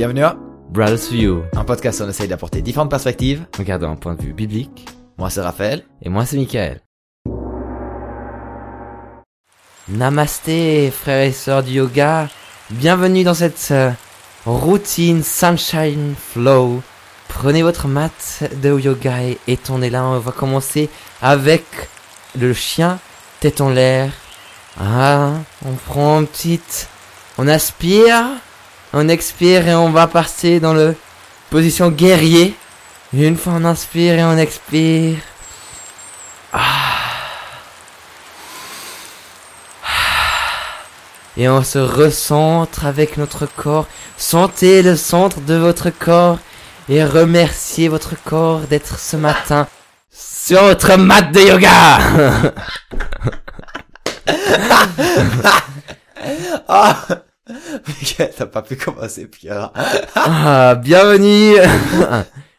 Bienvenue à Brothers View, un podcast où on essaye d'apporter différentes perspectives. regardant un point de vue biblique. Moi c'est Raphaël. Et moi, c'est Michael. Namasté, frères et sœurs du yoga. Bienvenue dans cette euh, routine Sunshine Flow. Prenez votre mat de yoga et, et tournez-la. On va commencer avec le chien tête en l'air. Ah, on prend une petite... On aspire, on expire et on va passer dans le position guerrier. Une fois on inspire et on expire. Et on se recentre avec notre corps. Sentez le centre de votre corps et remerciez votre corps d'être ce matin sur votre mat de yoga. Ah t'as pas pu commencer. Ah, bienvenue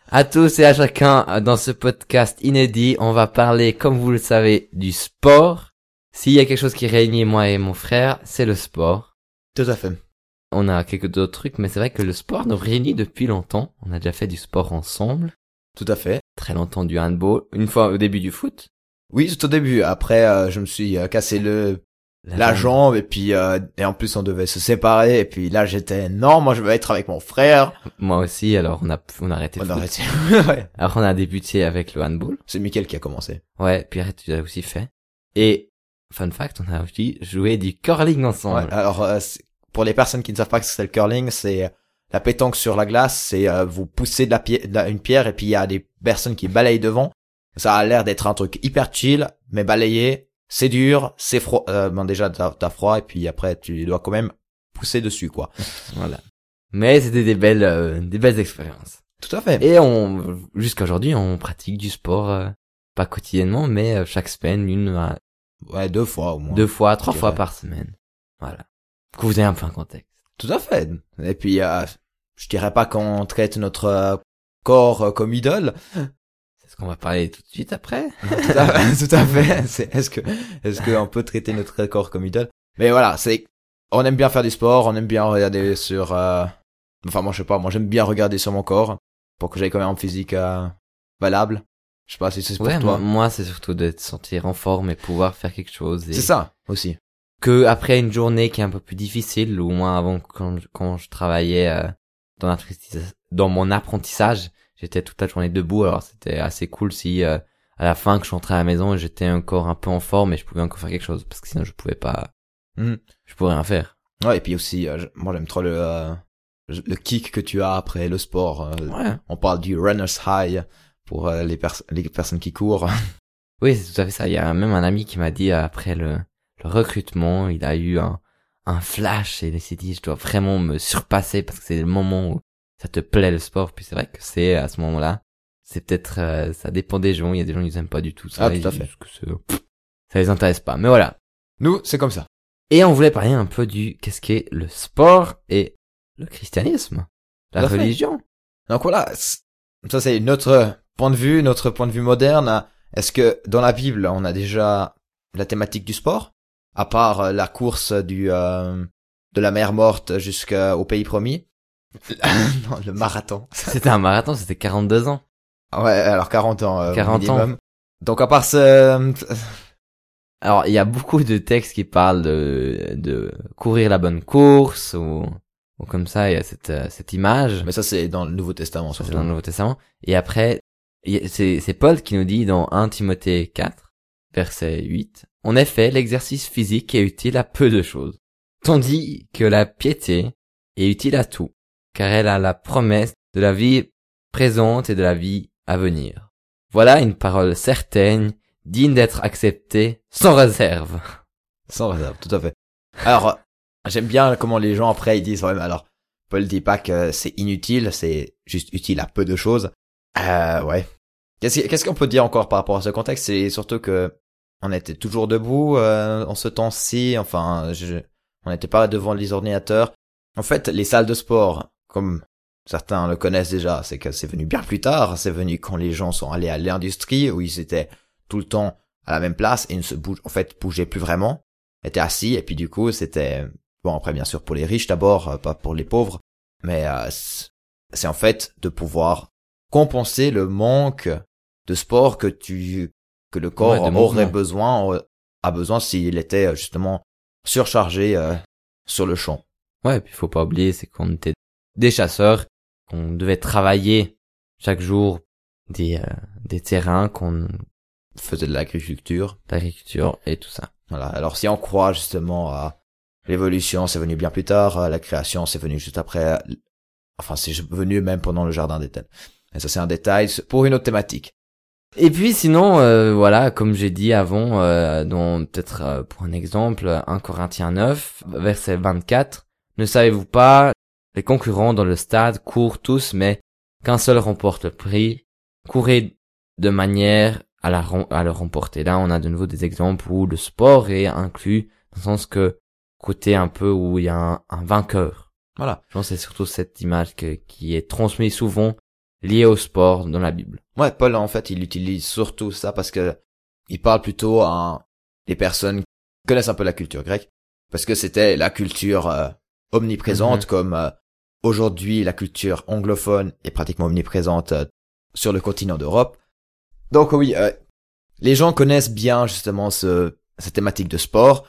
à tous et à chacun dans ce podcast inédit. On va parler, comme vous le savez, du sport. S'il y a quelque chose qui réunit moi et mon frère, c'est le sport. Tout à fait. On a quelques d'autres trucs, mais c'est vrai que le sport nous réunit depuis longtemps. On a déjà fait du sport ensemble. Tout à fait. Très longtemps du handball. Une fois au début du foot. Oui, tout au début. Après, euh, je me suis euh, cassé le la jambe et puis euh, et en plus on devait se séparer et puis là j'étais non, moi je veux être avec mon frère. Moi aussi, alors on a, on a arrêté On a arrêté. Ouais. Alors on a débuté avec le handball. C'est Michael qui a commencé. Ouais, puis tu l'as aussi fait. Et, fun fact, on a aussi joué du curling ensemble. Ouais, alors euh, pour les personnes qui ne savent pas que c'est le curling, c'est euh, la pétanque sur la glace, c'est euh, vous poussez de la, pierre, de la- une pierre et puis il y a des personnes qui balayent devant. Ça a l'air d'être un truc hyper chill, mais balayer, c'est dur, c'est froid. Euh, bon déjà t'as t'as froid et puis après tu dois quand même pousser dessus quoi. Voilà. Mais c'était des belles, euh, des belles expériences. Tout à fait. Et on, jusqu'à aujourd'hui, on pratique du sport, euh, pas quotidiennement, mais euh, chaque semaine, une, à Ouais, deux fois au moins. deux fois, trois fois par semaine. Voilà. Que vous ayez un peu un contexte. Tout à fait. Et puis euh, je dirais pas qu'on traite notre euh, corps comme idole. Qu'on va parler tout de suite après. tout à fait. tout à fait. C'est- Est-ce que est-ce qu'on peut traiter notre corps comme idole? Mais voilà, c'est on aime bien faire du sport, on aime bien regarder sur. euh, Enfin moi je sais pas, moi j'aime bien regarder sur mon corps pour que j'aie quand même un physique euh, valable. Je sais pas si c'est pour Ouais, toi. moi, c'est surtout de te sentir en forme et pouvoir faire quelque chose. Et C'est ça aussi. Que après une journée qui est un peu plus difficile, ou moins avant quand, je- quand je travaillais euh, dans, dans mon apprentissage, j'étais toute la journée debout. Alors c'était assez cool si euh, à la fin que je rentrais à la maison, j'étais encore un peu en forme et je pouvais encore faire quelque chose, parce que sinon je pouvais pas, Mhm. je pourrais rien faire. Ouais et puis aussi, euh, moi j'aime trop le euh, le kick que tu as après le sport. euh, Ouais. On parle du runner's high pour euh, les, pers- les personnes qui courent. Oui, c'est tout à fait ça. Il y a même un ami qui m'a dit après le, le recrutement, il a eu un, un flash et il s'est dit je dois vraiment me surpasser parce que c'est le moment où ça te plaît le sport. Puis c'est vrai que c'est à ce moment-là, c'est peut-être euh, ça dépend des gens. Il y a des gens qui aiment pas du tout ça. Ah, tout Ils à fait. que ça les intéresse pas. Mais voilà. Nous, c'est comme ça. Et on voulait parler un peu du qu'est-ce qu'est le sport et le christianisme, la Tout à fait. religion. Donc voilà, ça c'est notre point de vue, notre point de vue moderne. Est-ce que dans la Bible, on a déjà la thématique du sport? À part euh, la course du euh, de la mer morte jusqu'au pays promis? Non, le marathon. C'était un marathon, c'était 42 ans. Ouais, alors 40 ans euh, 40 ans. Donc à part ce... Alors, il y a beaucoup de textes qui parlent de, de courir la bonne course ou, ou comme ça, il y a cette, euh, cette image. Mais ça c'est dans le Nouveau Testament c'est dans le Nouveau Testament. Et après, c'est Paul qui nous dit dans 1 Timothée 4, verset 8, En effet, l'exercice physique est utile à peu de choses, tandis que la piété est utile à tout, car elle a la promesse de la vie présente et de la vie à venir. Voilà une parole certaine, digne d'être acceptée sans réserve. Sans réserve, tout à fait. Alors, j'aime bien comment les gens après ils disent, ouais, mais alors, Paul dit pas que c'est inutile, c'est juste utile à peu de choses. Euh, ouais. Qu'est-ce qu'on peut dire encore par rapport à ce contexte? C'est surtout que on était toujours debout euh, en ce temps-ci. Enfin, je, on n'était pas devant les ordinateurs. En fait, les salles de sport, comme certains le connaissent déjà, c'est que c'est venu bien plus tard. C'est venu quand les gens sont allés à l'industrie où ils étaient tout le temps à la même place et ne se bougent, en fait, bougeaient plus vraiment étaient assis et puis du coup c'était bon après bien sûr pour les riches d'abord euh, pas pour les pauvres mais euh, c'est en fait de pouvoir compenser le manque de sport que tu que le corps Ouais, aurait mouvement. besoin euh, a besoin s'il était euh, justement surchargé euh, sur le champ. Ouais, et puis faut pas oublier, c'est qu'on était des chasseurs, qu'on devait travailler chaque jour des, euh, des terrains, qu'on, Faisait de l'agriculture. l'agriculture et tout ça. Voilà. Alors si on croit justement à l'évolution, c'est venu bien plus tard, à la création, c'est venu juste après. Enfin, c'est venu même pendant le jardin d'Éden. Et ça, c'est un détail pour une autre thématique. Et puis sinon, euh, voilà, comme j'ai dit avant, euh, dont peut-être euh, pour un exemple, 1 Corinthiens 9, verset 24, ne savez-vous pas, les concurrents dans le stade courent tous, mais qu'un seul remporte le prix, courez de manière à, la, rem- à le remporter. Là, on a de nouveau des exemples où le sport est inclus, dans le sens que côté un peu où il y a un, un vainqueur. Voilà. Je pense que c'est surtout cette image que- qui est transmise souvent liée au sport dans la Bible. Ouais, Paul, en fait, il utilise surtout ça parce que il parle plutôt à des personnes qui connaissent un peu la culture grecque. Parce que c'était la culture euh, omniprésente Mhm. comme euh, aujourd'hui la culture anglophone est pratiquement omniprésente euh, sur le continent d'Europe. Donc oui, euh, les gens connaissent bien justement ce, cette thématique de sport.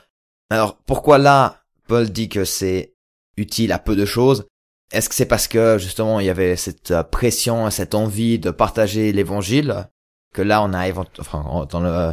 Alors pourquoi là, Paul dit que c'est utile à peu de choses? Est-ce que c'est parce que justement il y avait cette euh, pression, cette envie de partager l'évangile que là on a enfin en- dans le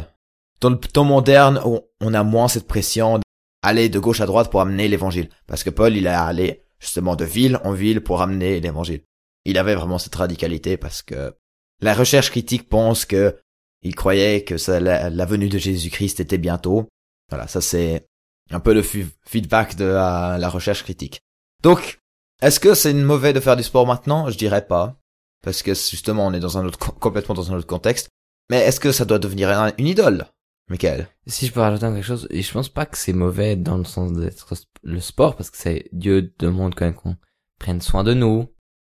dans le temps moderne on a moins cette pression d'aller de gauche à droite pour amener l'évangile? Parce que Paul il est allé justement de ville en ville pour amener l'évangile. Il avait vraiment cette radicalité parce que la recherche critique pense que il croyait que la, venue de Jésus-Christ était bientôt. Voilà, ça c'est un peu le feedback de la, recherche critique. Donc est-ce que c'est mauvais de faire du sport maintenant? Je dirais pas, parce que justement on est dans un autre co- complètement dans un autre contexte. Mais est-ce que ça doit devenir un- une idole, Michael Si je peux rajouter quelque chose, et je pense pas que c'est mauvais dans le sens d'être le sport, parce que c'est Dieu demande quand même qu'on prenne soin de nous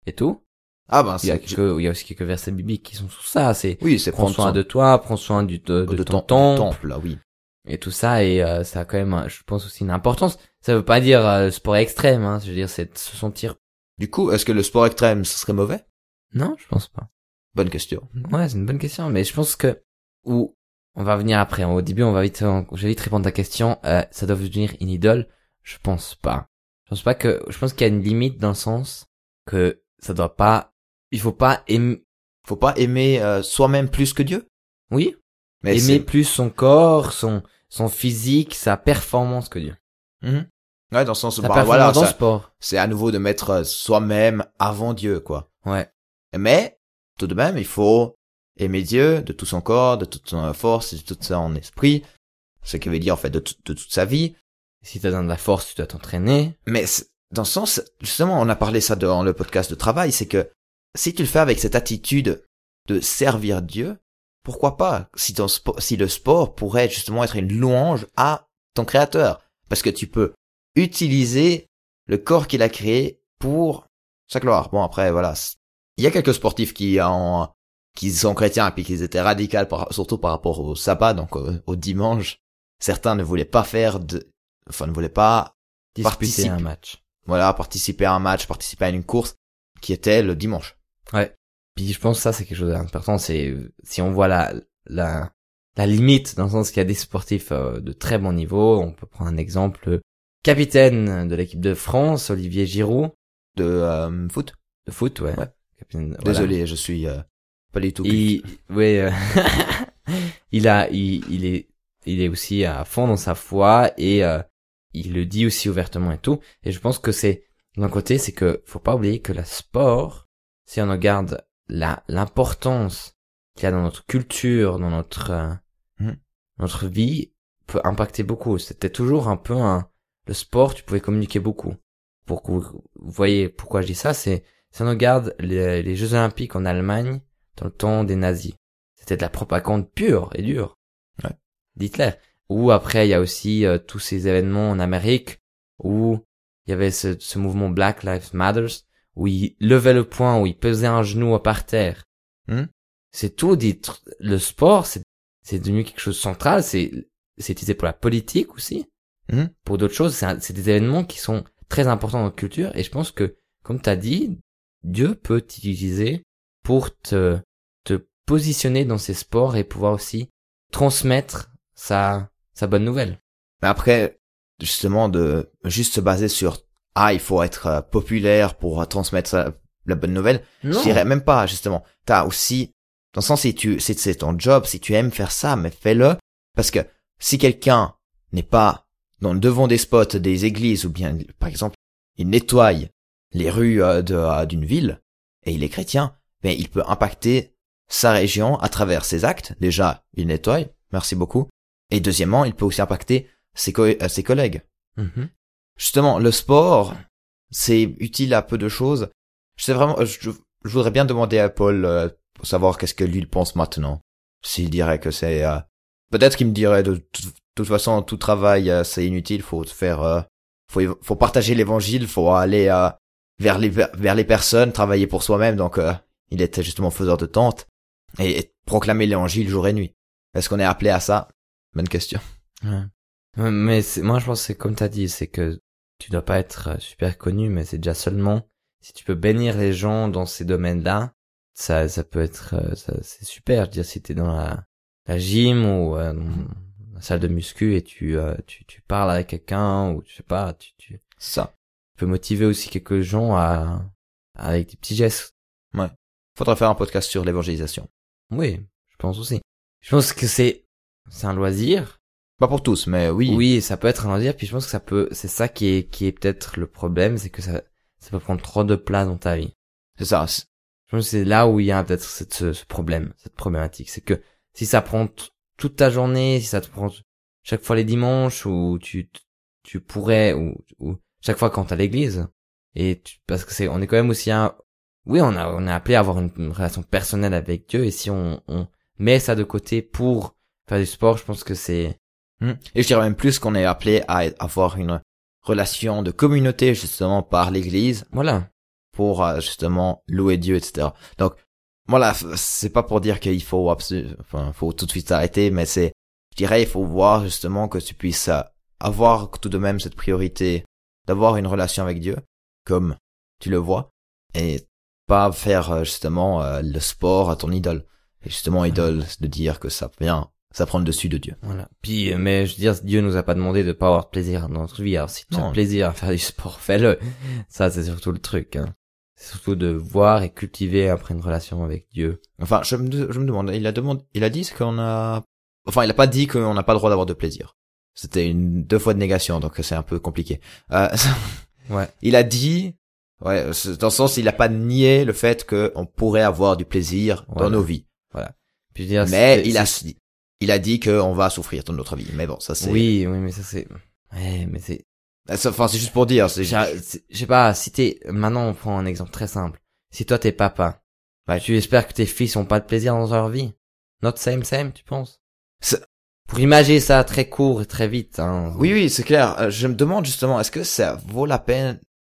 et tout. Ah ben Il y a, quelques, il y a aussi quelques versets bibliques qui sont sur ça. C'est oui, c'est prends soin soin de toi, prends soin du, de, de de ton temple, là, oui. et tout ça. Et euh, ça a quand même, je pense aussi une importance. Ça veut pas dire euh, sport extrême. Hein, je veux dire, c'est se sentir. Du coup, est-ce que le sport extrême ce serait mauvais? Non, je pense pas. Bonne question. Ouais, c'est une bonne question, mais je pense que ou on va venir après. Au début, on va vite, on- je vais vite répondre à ta question. Euh, ça doit devenir une idole? Je pense pas. Je pense pas que. Je pense qu'il y a une limite dans le sens que ça doit pas. Il faut pas aimer. Faut pas aimer euh, soi-même plus que Dieu? Oui. Mais aimer plus son corps, son son physique, sa performance que Dieu. Mhm. Ouais, dans le sens bah, voilà, dans ça- sport. c'est à nouveau de mettre euh, soi-même avant Dieu, quoi. Ouais. Mais tout de même, il faut aimer Dieu de tout son corps, de toute son force, et de tout son esprit. Ce qui veut dire en fait de, tout- de toute sa vie. Si t'as besoin de la force, tu dois t'entraîner. Mais dans le sens, justement, on a parlé ça dans le podcast de travail, c'est que si tu le fais avec cette attitude de servir Dieu, pourquoi pas si, ton si le sport pourrait justement être une louange à ton créateur? Parce que tu peux utiliser le corps qu'il a créé pour sa gloire. Bon, après, voilà. Il y a quelques sportifs qui ont, qui sont chrétiens et puis qui étaient radicaux, par- surtout par rapport au sabbat, donc au, au dimanche. Certains ne voulaient pas faire de, enfin, ne voulaient pas Disputer Participe. un match. voilà, participer à un match, participer à une course qui était le dimanche. Puis je pense que ça c'est quelque chose d'important. C'est euh, si on voit la la la limite dans le sens qu'il y a des sportifs euh, de très bon niveau. On peut prendre un exemple. Le capitaine de l'équipe de France, Olivier Giroud, De euh, foot. de foot, ouais. Ouais. Capitaine- voilà. Désolé, je suis euh, pas du tout. Il, ouais, euh, il a, il, il est, il est aussi à fond dans sa foi et euh, il le dit aussi ouvertement et tout. Et je pense que c'est d'un côté, c'est que faut pas oublier que le sport, si on regarde la l'importance qu'il y a dans notre culture, dans notre euh, Mhm. notre vie, peut impacter beaucoup. C'était toujours un peu un le sport, tu pouvais communiquer beaucoup. Pour que vous, vous voyez pourquoi je dis ça, c'est si on regarde les, les Jeux Olympiques en Allemagne dans le temps des nazis, c'était de la propagande pure et dure Ouais. d'Hitler. Ou après, il y a aussi euh, tous ces événements en Amérique où il y avait ce, ce mouvement Black Lives Matters où il levait le poing, où il pesait un genou par terre. Mhm. C'est tout dit. Le sport, c'est c'est devenu quelque chose de central. C'est c'est utilisé pour la politique aussi, Mhm. pour d'autres choses. C'est un- c'est des événements qui sont très importants dans notre culture. Et je pense que comme t'as dit, Dieu peut t'utiliser pour te, te positionner dans ces sports et pouvoir aussi transmettre sa, sa bonne nouvelle. Mais après, justement, de juste se baser sur ah, il faut être euh, populaire pour transmettre la bonne nouvelle. Non. Je dirais même pas, justement. T'as aussi, dans le sens, si tu, si c'est ton job, si tu aimes faire ça, mais fais-le. Parce que si quelqu'un n'est pas dans le devant des spots des églises ou bien, par exemple, il nettoie les rues euh, euh, d'une ville et il est chrétien, ben, il peut impacter sa région à travers ses actes. Déjà, il nettoie. Merci beaucoup. Et deuxièmement, il peut aussi impacter ses, co- euh, ses collègues. Mhm. Justement, le sport, c'est utile à peu de choses. Je sais vraiment, je, je voudrais bien demander à Paul euh, pour savoir qu'est-ce que lui il pense maintenant. S'il dirait que c'est, euh, peut-être qu'il me dirait de, toute- façon tout travail euh, c'est inutile, faut faire, euh, faut faut partager l'évangile, faut aller euh, vers les vers les personnes, travailler pour soi-même. Donc euh, il était justement faiseur de tentes et, et proclamer l'évangile jour et nuit. Est-ce qu'on est appelé à ça? Bonne question. Ouais. Ouais, Mais c'est- moi, je pense que c'est comme t'as dit, c'est que tu dois pas être euh, super connu, mais c'est déjà seulement si tu peux bénir les gens dans ces domaines-là, ça, ça peut être, euh, ça, c'est super. Je veux dire, si t'es dans la, la gym ou euh, dans la salle de muscu et tu, euh, tu, tu parles avec quelqu'un ou je sais pas, tu, tu Ça. peux motiver aussi quelques gens à, avec des petits gestes. Faudrait faire un podcast sur l'évangélisation. Oui, je pense aussi. Je pense que c'est, c'est un loisir. Pas pour tous, mais oui. Oui, ça peut être un loisir, puis je pense que ça peut, c'est ça qui est, qui est peut-être le problème, c'est que ça, ça peut prendre trop de place dans ta vie. C'est ça. Je pense que c'est là où il y a peut-être cette- ce, ce problème, cette problématique. C'est que si ça prend toute ta journée, si ça te prend chaque fois les dimanches, ou tu, tu pourrais, ou, ou chaque fois quand t'es à l'église, et tu- parce que c'est, on est quand même aussi un, oui, on a, on est appelé à avoir une, une relation personnelle avec Dieu, et si on, on met ça de côté pour faire du sport, je pense que c'est, Hmm. Et je dirais même plus qu'on est appelé à avoir une relation de communauté justement par l'Église voilà. pour euh, justement louer Dieu, etc. Donc voilà, c'est pas pour dire qu'il faut absolu- enfin faut tout de suite s'arrêter, mais c'est, je dirais, il faut voir justement que tu puisses euh, avoir tout de même cette priorité d'avoir une relation avec Dieu, comme tu le vois, et pas faire euh, justement euh, le sport à ton idole. Et justement, idole, c'est de dire que ça vient, ça prend le dessus de Dieu. Voilà. Puis, euh, mais je veux dire, Dieu nous a pas demandé de pas avoir de plaisir dans notre vie. Alors, si tu as plaisir à faire du sport, fais-le. Ça, c'est surtout le truc. Hein. C'est surtout de voir et cultiver après une relation avec Dieu. Enfin, je me, je me demande, il a demandé, il a dit qu'on a, enfin, il a pas dit qu'on n'a pas le droit d'avoir de plaisir. C'était une deux fois de négation, donc c'est un peu compliqué. Euh, Ouais. il a dit, ouais, c'est- dans le sens, il a pas nié le fait qu'on pourrait avoir du plaisir dans Voilà. nos vies. Puis, dire, Mais il a, il a dit qu'on va souffrir dans notre vie. Mais bon, ça c'est, Oui, oui, mais ça c'est... Ouais, mais c'est... Ça, enfin, c'est juste pour dire, Je sais pas, si t'es... Maintenant, on prend un exemple très simple. Si toi, t'es papa, Ouais. tu espères que tes fils ont pas de plaisir dans leur vie? Not same, same, tu penses? Pour imager ça très court et très vite, hein. oui, oui, c'est clair. Euh, Je me demande justement, est-ce que ça vaut la peine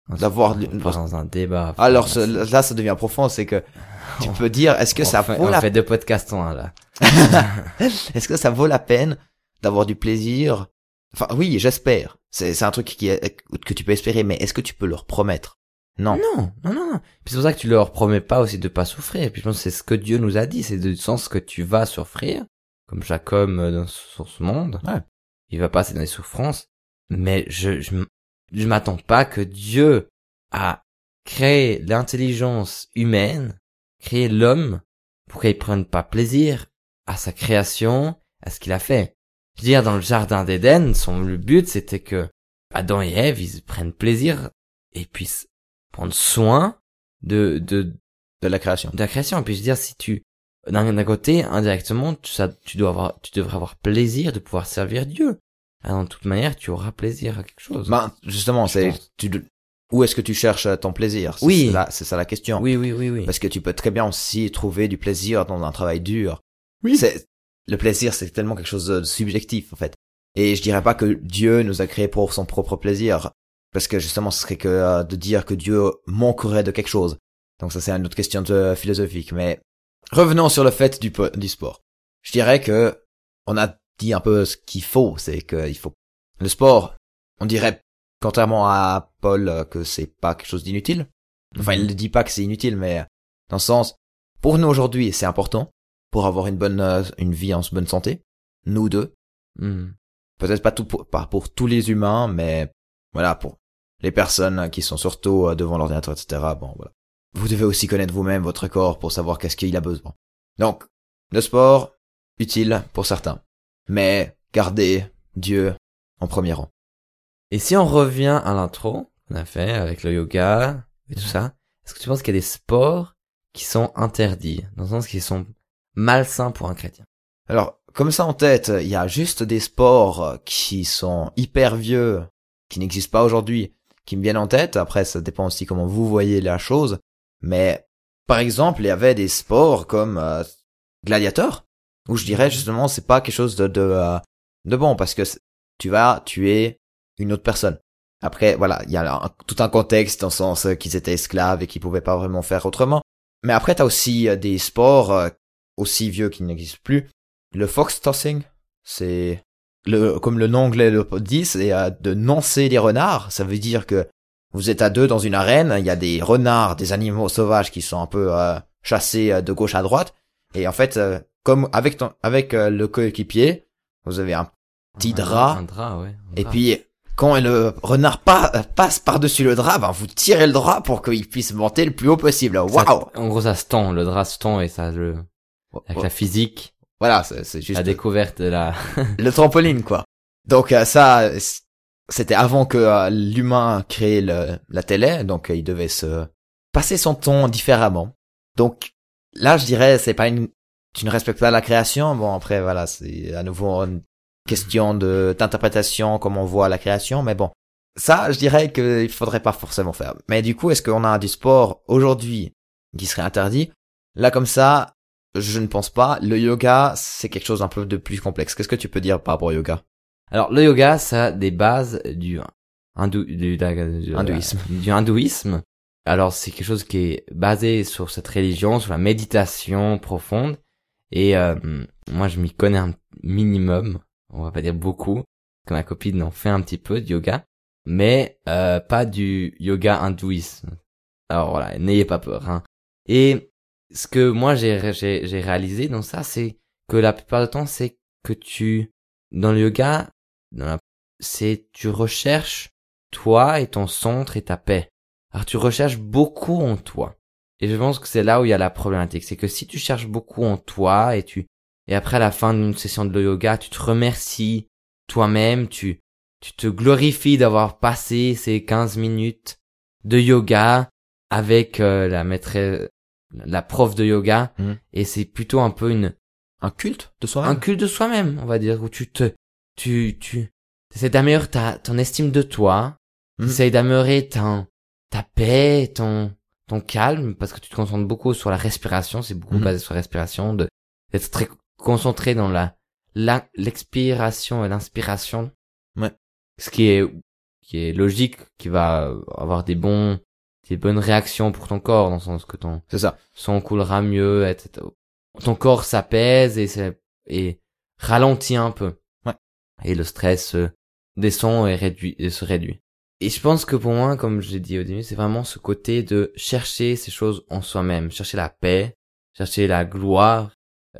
d'avoir, dans un débat. alors, ce- là, ça devient profond, c'est que tu peux dire, est-ce que on ça fait, vaut on la fait deux podcasts en un, là. Est-ce que ça vaut la peine d'avoir du plaisir? Enfin, oui, j'espère. C'est, c'est un truc qui est, que tu peux espérer, mais est-ce que tu peux leur promettre? Non. Non, non, non, non. Puis c'est pour ça que tu leur promets pas aussi de pas souffrir. Et puis je pense c'est ce que Dieu nous a dit, c'est du sens que tu vas souffrir, comme Jacob euh, dans, sur ce monde. Ouais. Il va passer dans les souffrances. Mais je, je, je m'attends pas que Dieu a créé l'intelligence humaine, créé l'homme, pour qu'il prenne pas plaisir à sa création, à ce qu'il a fait. Je veux dire, dans le jardin d'Éden, son le but c'était que Adam et Ève, ils prennent plaisir et puissent prendre soin de, de, De la création. de la création. Puis je veux dire, si tu, d'un d'un côté, indirectement, tu, ça, tu dois avoir, tu devrais avoir plaisir de pouvoir servir Dieu. Alors, de toute manière, tu auras plaisir à quelque chose. Ben, justement, c'est, tu, où est-ce que tu cherches ton plaisir? C'est- Oui. C'est là, c'est ça la question. oui, oui, oui, oui. Parce que tu peux très bien aussi trouver du plaisir dans un travail dur. Oui. C'est, le plaisir, c'est tellement quelque chose de subjectif, en fait. Et je dirais pas que Dieu nous a créés pour son propre plaisir. Parce que justement, ce serait que euh, de dire que Dieu manquerait de quelque chose. Donc ça, c'est une autre question de philosophique. Mais revenons sur le fait du, du sport. Je dirais que on a dit un peu ce qu'il faut. C'est qu'il faut le sport. On dirait, contrairement à Paul, euh, que c'est pas quelque chose d'inutile. Enfin, il Mhm. ne dit pas que c'est inutile, mais dans le sens, pour nous aujourd'hui, c'est important pour avoir une bonne, euh, une vie en bonne santé. Nous deux. Mhm. Peut-être pas tout pour, pas pour tous les humains, mais voilà, pour les personnes qui sont surtout euh, devant l'ordinateur, etc. Bon, voilà. Vous devez aussi connaître vous-même votre corps pour savoir qu'est-ce qu'il a besoin. Donc, le sport, utile pour certains. Mais, gardez Dieu en premier rang. Et si on revient à l'intro qu'on a fait avec le yoga et tout ça, est-ce que tu penses qu'il y a des sports qui sont interdits, dans le sens qu'ils sont malsains pour un chrétien? Alors, comme ça en tête, il y a juste des sports qui sont hyper vieux, qui n'existent pas aujourd'hui, qui me viennent en tête. Après, ça dépend aussi comment vous voyez la chose. Mais, par exemple, il y avait des sports comme euh, Gladiator, où je dirais justement, c'est pas quelque chose de de, euh, de bon, parce que tu vas tuer une autre personne. Après, voilà, il y a tout un contexte dans le sens euh, qu'ils étaient esclaves et qu'ils pouvaient pas vraiment faire autrement. Mais après, t'as aussi euh, des sports aussi vieux qui n'existent plus. Le fox tossing, c'est le comme le nom anglais le dit, c'est de nancer des renards. Ça veut dire que vous êtes à deux dans une arène, il y a des renards, des animaux sauvages qui sont un peu chassés de gauche à droite, et en fait, euh, comme avec ton, avec euh, le coéquipier, vous avez un Petit Un- drap. Un drap, ouais. un et drap. puis quand le renard pa- passe par-dessus le drap, ben vous tirez le drap pour qu'il puisse monter le plus haut possible. Waouh En gros, ça se tend, le drap se tend et ça le, avec la physique, Voilà, c'est juste la découverte de la, le trampoline quoi. Donc euh, ça c'était avant que euh, l'humain crée le, la télé, donc euh, il devait se passer son temps différemment. Donc là je dirais c'est pas une tu ne respectes pas la création. Bon après voilà, c'est à nouveau une question de d'interprétation comment on voit la création, mais bon. Ça, je dirais qu'il faudrait pas forcément faire. Mais du coup, est-ce qu'on a du sport aujourd'hui qui serait interdit? Là, comme ça, je ne pense pas. Le yoga, c'est quelque chose un peu de plus complexe. Qu'est-ce que tu peux dire par rapport au yoga? Alors le yoga, ça a des bases du hindou, du, du- du- Hindouisme. du hindouisme. Alors c'est quelque chose qui est basé sur cette religion, sur la méditation profonde. Et euh, moi je m'y connais un minimum, on va pas dire beaucoup, que ma copine en fait un petit peu de yoga, mais euh, pas du yoga hindouisme. Alors voilà, n'ayez pas peur. Hein. Et ce que moi j'ai j'ai réalisé dans ça, c'est que la plupart du temps, c'est que tu dans le yoga, c'est tu recherches toi et ton centre et ta paix. Alors tu recherches beaucoup en toi. Et je pense que c'est là où il y a la problématique, c'est que si tu cherches beaucoup en toi et tu et après à la fin d'une session de yoga, tu te remercies toi-même, tu tu te glorifies d'avoir passé ces 15 minutes de yoga avec euh, la maîtresse la prof de yoga. Mhm. et c'est plutôt un peu une Un culte de soi un culte de soi-même, on va dire, où tu te, tu, tu, essaies d'améliorer ta, ton estime de toi, tu essaies d'améliorer ta, ta paix, ton, ton calme, parce que tu te concentres beaucoup sur la respiration, c'est beaucoup Mhm. basé sur la respiration, de, d'être très concentré dans la, l'expiration et l'inspiration. Ouais. Ce qui est, qui est logique, qui va avoir des bons, des bonnes réactions pour ton corps, dans le sens que ton, C'est ça. son coulera mieux, etc. Ton corps s'apaise et, c'est- et ralentit un peu. Ouais. Et le stress euh, descend et, réduit, et se réduit. Et je pense que pour moi, comme je l'ai dit au début, c'est vraiment ce côté de chercher ces choses en soi-même, chercher la paix, chercher la gloire,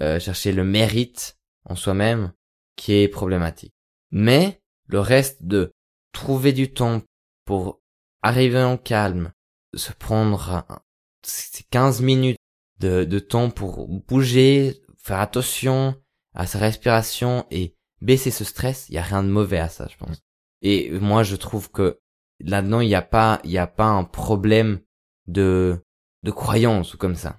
euh, chercher le mérite en soi-même, qui est problématique. Mais le reste de trouver du temps pour arriver en calme, se prendre un- ces 15 minutes de, de temps pour bouger, faire attention à sa respiration et baisser ce stress, il y a rien de mauvais à ça, je pense. Et moi, je trouve que là-dedans, il n'y a pas, il y a pas un problème de, de croyance ou comme ça.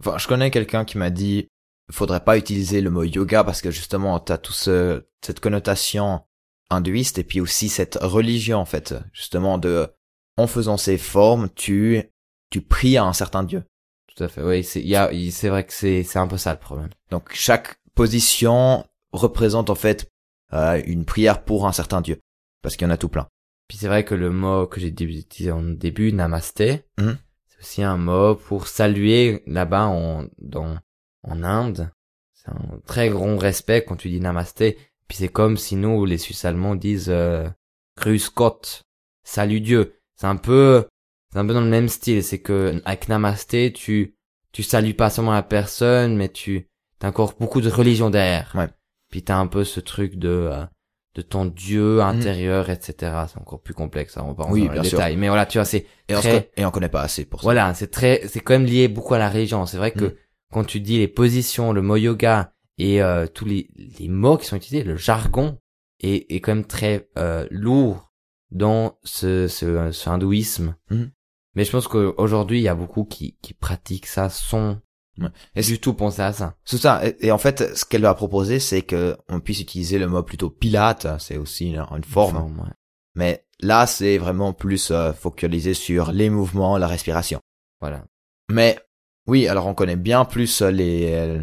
Enfin, je connais quelqu'un qui m'a dit, faudrait pas utiliser le mot yoga parce que justement, t'as tout ce, cette connotation hindouiste et puis aussi cette religion, en fait. Justement, de, en faisant ces formes, tu, tu pries à un certain dieu. Tout à fait. Oui, c'est, il y a, c'est vrai que c'est, c'est un peu ça le problème. Donc, chaque position représente, en fait, euh, une prière pour un certain dieu. Parce qu'il y en a tout plein. Puis c'est vrai que le mot que j'ai dit en début, namasté, Mhm. c'est aussi un mot pour saluer là-bas en, dans, en Inde. C'est un très grand respect quand tu dis namasté. Puis c'est comme si nous, les Suisses allemands, disent euh, salut Dieu. C'est un peu c'est un peu dans le même style. C'est que avec Namasté, tu tu salues pas seulement la personne, mais tu t'as encore beaucoup de religion derrière. Ouais. Puis t'as un peu ce truc de euh, de ton Dieu intérieur, etc. C'est encore plus complexe. Ça, on va Mhm. Oui, dans les bien sûr. détails. Mais voilà, tu vois, c'est Et on, très- et on connaît pas assez pour ça. voilà, c'est très, c'est quand même lié beaucoup à la religion. C'est vrai que Mm. quand tu dis les positions, le mot yoga et euh, tous les, les mots qui sont utilisés, le jargon est, est quand même très euh, lourd dans ce, ce, ce hindouisme. Mhm. Mais je pense qu'aujourd'hui, il y a beaucoup qui, qui pratiquent ça sans Ouais. Et du tout penser à ça? C'est ça. Et, et en fait, ce qu'elle va proposer, c'est que on puisse utiliser le mot plutôt pilate. C'est aussi une, une forme. ouais. Mais là, c'est vraiment plus euh, focalisé sur les mouvements, la respiration. Voilà. Mais oui, alors on connaît bien plus euh, les euh,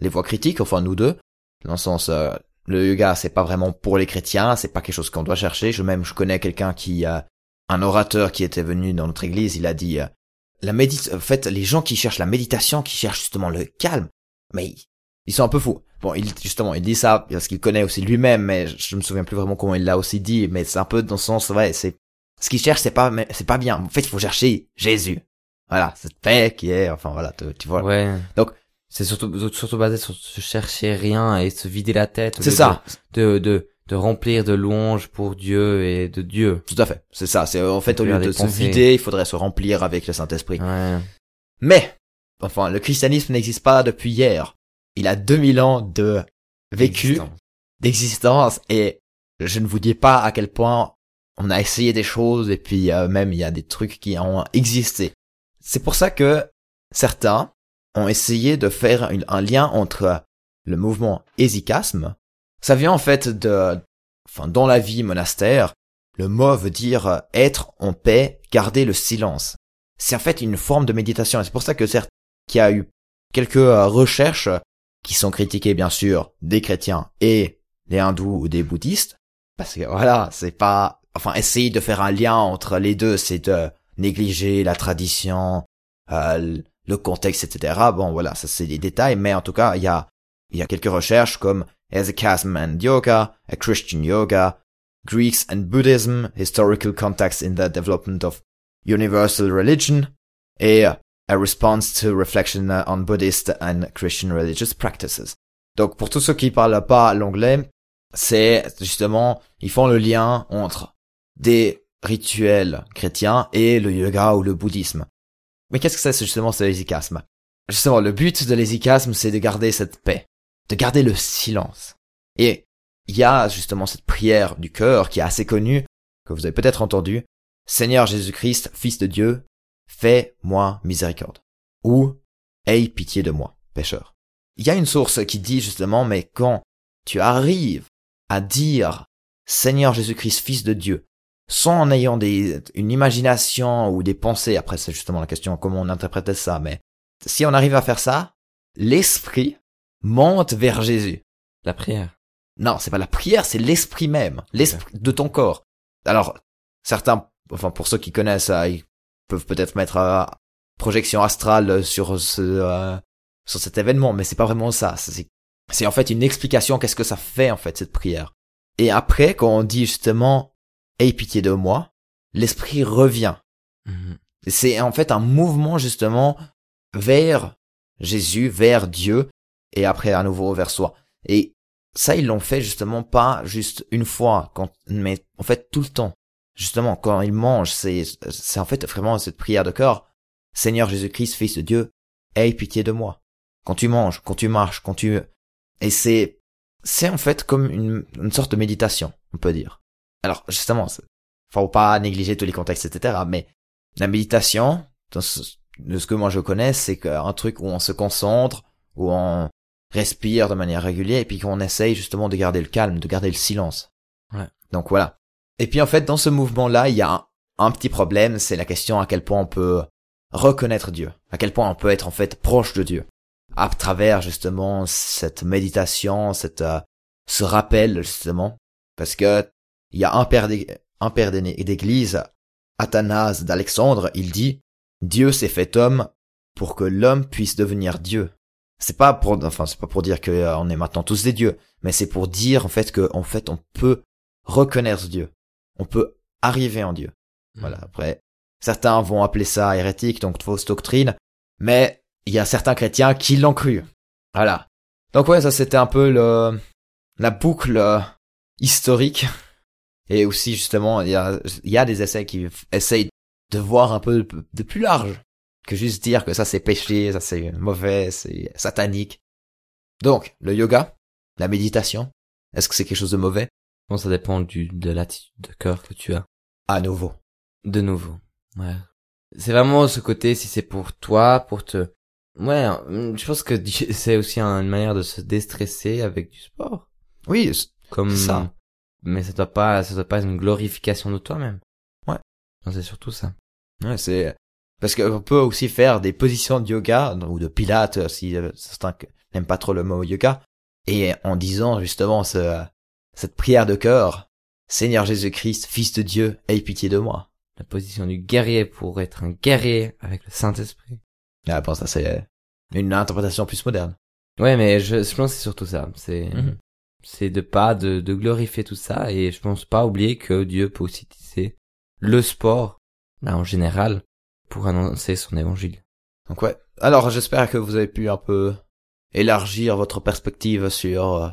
les voix critiques, enfin nous deux, dans le sens euh, le yoga c'est pas vraiment pour les chrétiens, c'est pas quelque chose qu'on doit chercher. Je même je connais quelqu'un qui a un orateur qui était venu dans notre église, il a dit euh, la médite en fait les gens qui cherchent la méditation, qui cherchent justement le calme, mais ils, sont un peu fous. Bon, il justement, il dit ça parce qu'il connaît aussi lui-même, mais je, me souviens plus vraiment comment il l'a aussi dit, mais c'est un peu dans le sens ouais, c'est ce qu'il cherche c'est pas mais c'est pas bien. En fait, il faut chercher Jésus. Voilà, cette paix qui est enfin voilà, tu, tu vois. Ouais. Donc- c'est surtout, surtout basé sur se chercher rien et se vider la tête. C'est ça. De, de, de, remplir de louanges pour Dieu et de Dieu. Tout à fait. C'est ça. C'est en fait au lieu de se pensées. vider, il faudrait se remplir avec le Saint-Esprit. Ouais. Mais enfin, le christianisme n'existe pas depuis hier. Il a 2000 ans de vécu, Existence. d'existence, et je ne vous dis pas à quel point on a essayé des choses et puis euh, même il y a des trucs qui ont existé. C'est pour ça que certains ont essayé de faire une- un lien entre le mouvement hésychasme. Ça vient en fait de, enfin, dans la vie monastère, le mot veut dire euh, être en paix, garder le silence. C'est en fait une forme de méditation et c'est pour ça que certes, qu'il y a eu quelques euh, recherches qui sont critiquées bien sûr des chrétiens et des hindous ou des bouddhistes parce que voilà, c'est pas enfin essayer de faire un lien entre les deux, c'est de négliger la tradition, euh, le contexte, etc. Bon voilà, ça c'est des détails, mais en tout cas il y a il y a quelques recherches comme Hesychasm and Yoga, a Christian Yoga, Greeks and Buddhism, Historical Context in the Development of Universal Religion, et A Response to Reflection on Buddhist and Christian Religious Practices. Donc pour tous ceux qui parlent pas l'anglais, c'est justement, ils font le lien entre des rituels chrétiens et le yoga ou le bouddhisme. Mais qu'est-ce que c'est justement ce l'hésychasme Justement, le but de l'hésychasme, c'est de garder cette paix, de garder le silence. Et il y a justement cette prière du cœur qui est assez connue, que vous avez peut-être entendu. Seigneur Jésus-Christ, Fils de Dieu, fais-moi miséricorde. Ou, aie pitié de moi, pécheur. Il y a une source qui dit justement, mais quand tu arrives à dire Seigneur Jésus-Christ, Fils de Dieu, sans en ayant des, une imagination ou des pensées, après c'est justement la question comment on interprète ça, mais si on arrive à faire ça, l'esprit monte vers Jésus. La prière. Non, c'est pas la prière, c'est l'esprit même, l'esprit de ton corps. Alors, certains, enfin pour ceux qui connaissent, euh, ils peuvent peut-être mettre euh, projection astrale sur ce euh, sur cet événement, mais c'est pas vraiment ça. C'est c'est en fait une explication qu'est-ce que ça fait en fait cette prière. Et après, quand on dit justement aie pitié de moi, l'esprit revient. Mhm. C'est en fait un mouvement justement vers Jésus, vers Dieu, et après à nouveau vers soi. Et ça, ils l'ont fait justement pas juste une fois, quand, mais en fait tout le temps. Justement, quand ils mangent, c'est, c'est en fait vraiment cette prière de cœur. Seigneur Jésus-Christ, Fils de Dieu, aie pitié de moi. Quand tu manges, quand tu marches, quand tu, et c'est, c'est en fait comme une, une sorte de méditation, on peut dire. Alors, justement, faut pas négliger tous les contextes, etc. Mais la méditation, de ce que moi je connais, c'est qu'un truc où on se concentre, où on respire de manière régulière, et puis qu'on essaye justement de garder le calme, de garder le silence. Ouais. Donc voilà. Et puis en fait, dans ce mouvement-là, il y a un, un petit problème, c'est la question à quel point on peut reconnaître Dieu, à quel point on peut être en fait proche de Dieu, à travers justement cette méditation, cette, euh, ce rappel justement, parce que il y a un père d'église, Athanase d'Alexandre, il dit Dieu s'est fait homme pour que l'homme puisse devenir Dieu. C'est pas pour, enfin, c'est pas pour dire que euh, est maintenant tous des dieux, mais c'est pour dire en fait que en fait on peut reconnaître Dieu, on peut arriver en Dieu. Voilà. Après, Certains vont appeler ça hérétique, donc fausse doctrine, mais il y a certains chrétiens qui l'ont cru. Voilà. Donc ouais, ça c'était un peu le la boucle euh, historique. Et aussi justement, il y a, il y a des essais qui essayent de voir un peu de plus large que juste dire que ça c'est péché, ça c'est mauvais, c'est satanique. Donc, le yoga, la méditation, est-ce que c'est quelque chose de mauvais? Bon, ça dépend du de l'attitude de cœur que tu as. À nouveau. De nouveau. Ouais. C'est vraiment ce côté si c'est pour toi, pour te Ouais, je pense que c'est aussi une manière de se déstresser avec du sport. Oui, comme ça. Mais ça doit pas ça doit pas être une glorification de toi-même. Ouais. C'est surtout ça. Ouais, c'est parce qu'on peut aussi faire des positions de yoga ou de pilates si certains n'aiment pas trop le mot yoga et en disant justement ce, cette prière de cœur Seigneur Jésus-Christ, Fils de Dieu, aie pitié de moi. La position du guerrier pour être un guerrier avec le Saint-Esprit. Ah bon, ça c'est une interprétation plus moderne. Ouais, mais je, je pense que c'est surtout ça. C'est Mhm. c'est de pas de, de glorifier tout ça et je pense pas oublier que Dieu peut aussi utiliser le sport là, en général pour annoncer son évangile. Donc ouais. Alors j'espère que vous avez pu un peu élargir votre perspective sur euh,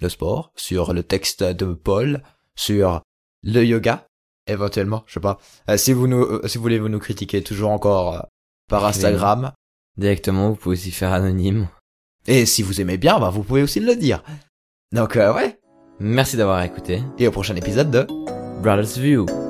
le sport, sur le texte de Paul, sur le yoga, éventuellement, je sais pas. Euh, si vous nous, euh, si vous voulez vous nous critiquer toujours encore euh, par. Instagram, Directement, vous pouvez aussi faire anonyme. et si vous aimez bien, bah vous pouvez aussi le dire. Donc ouais. Merci d'avoir écouté. Et au prochain épisode de Brothers View.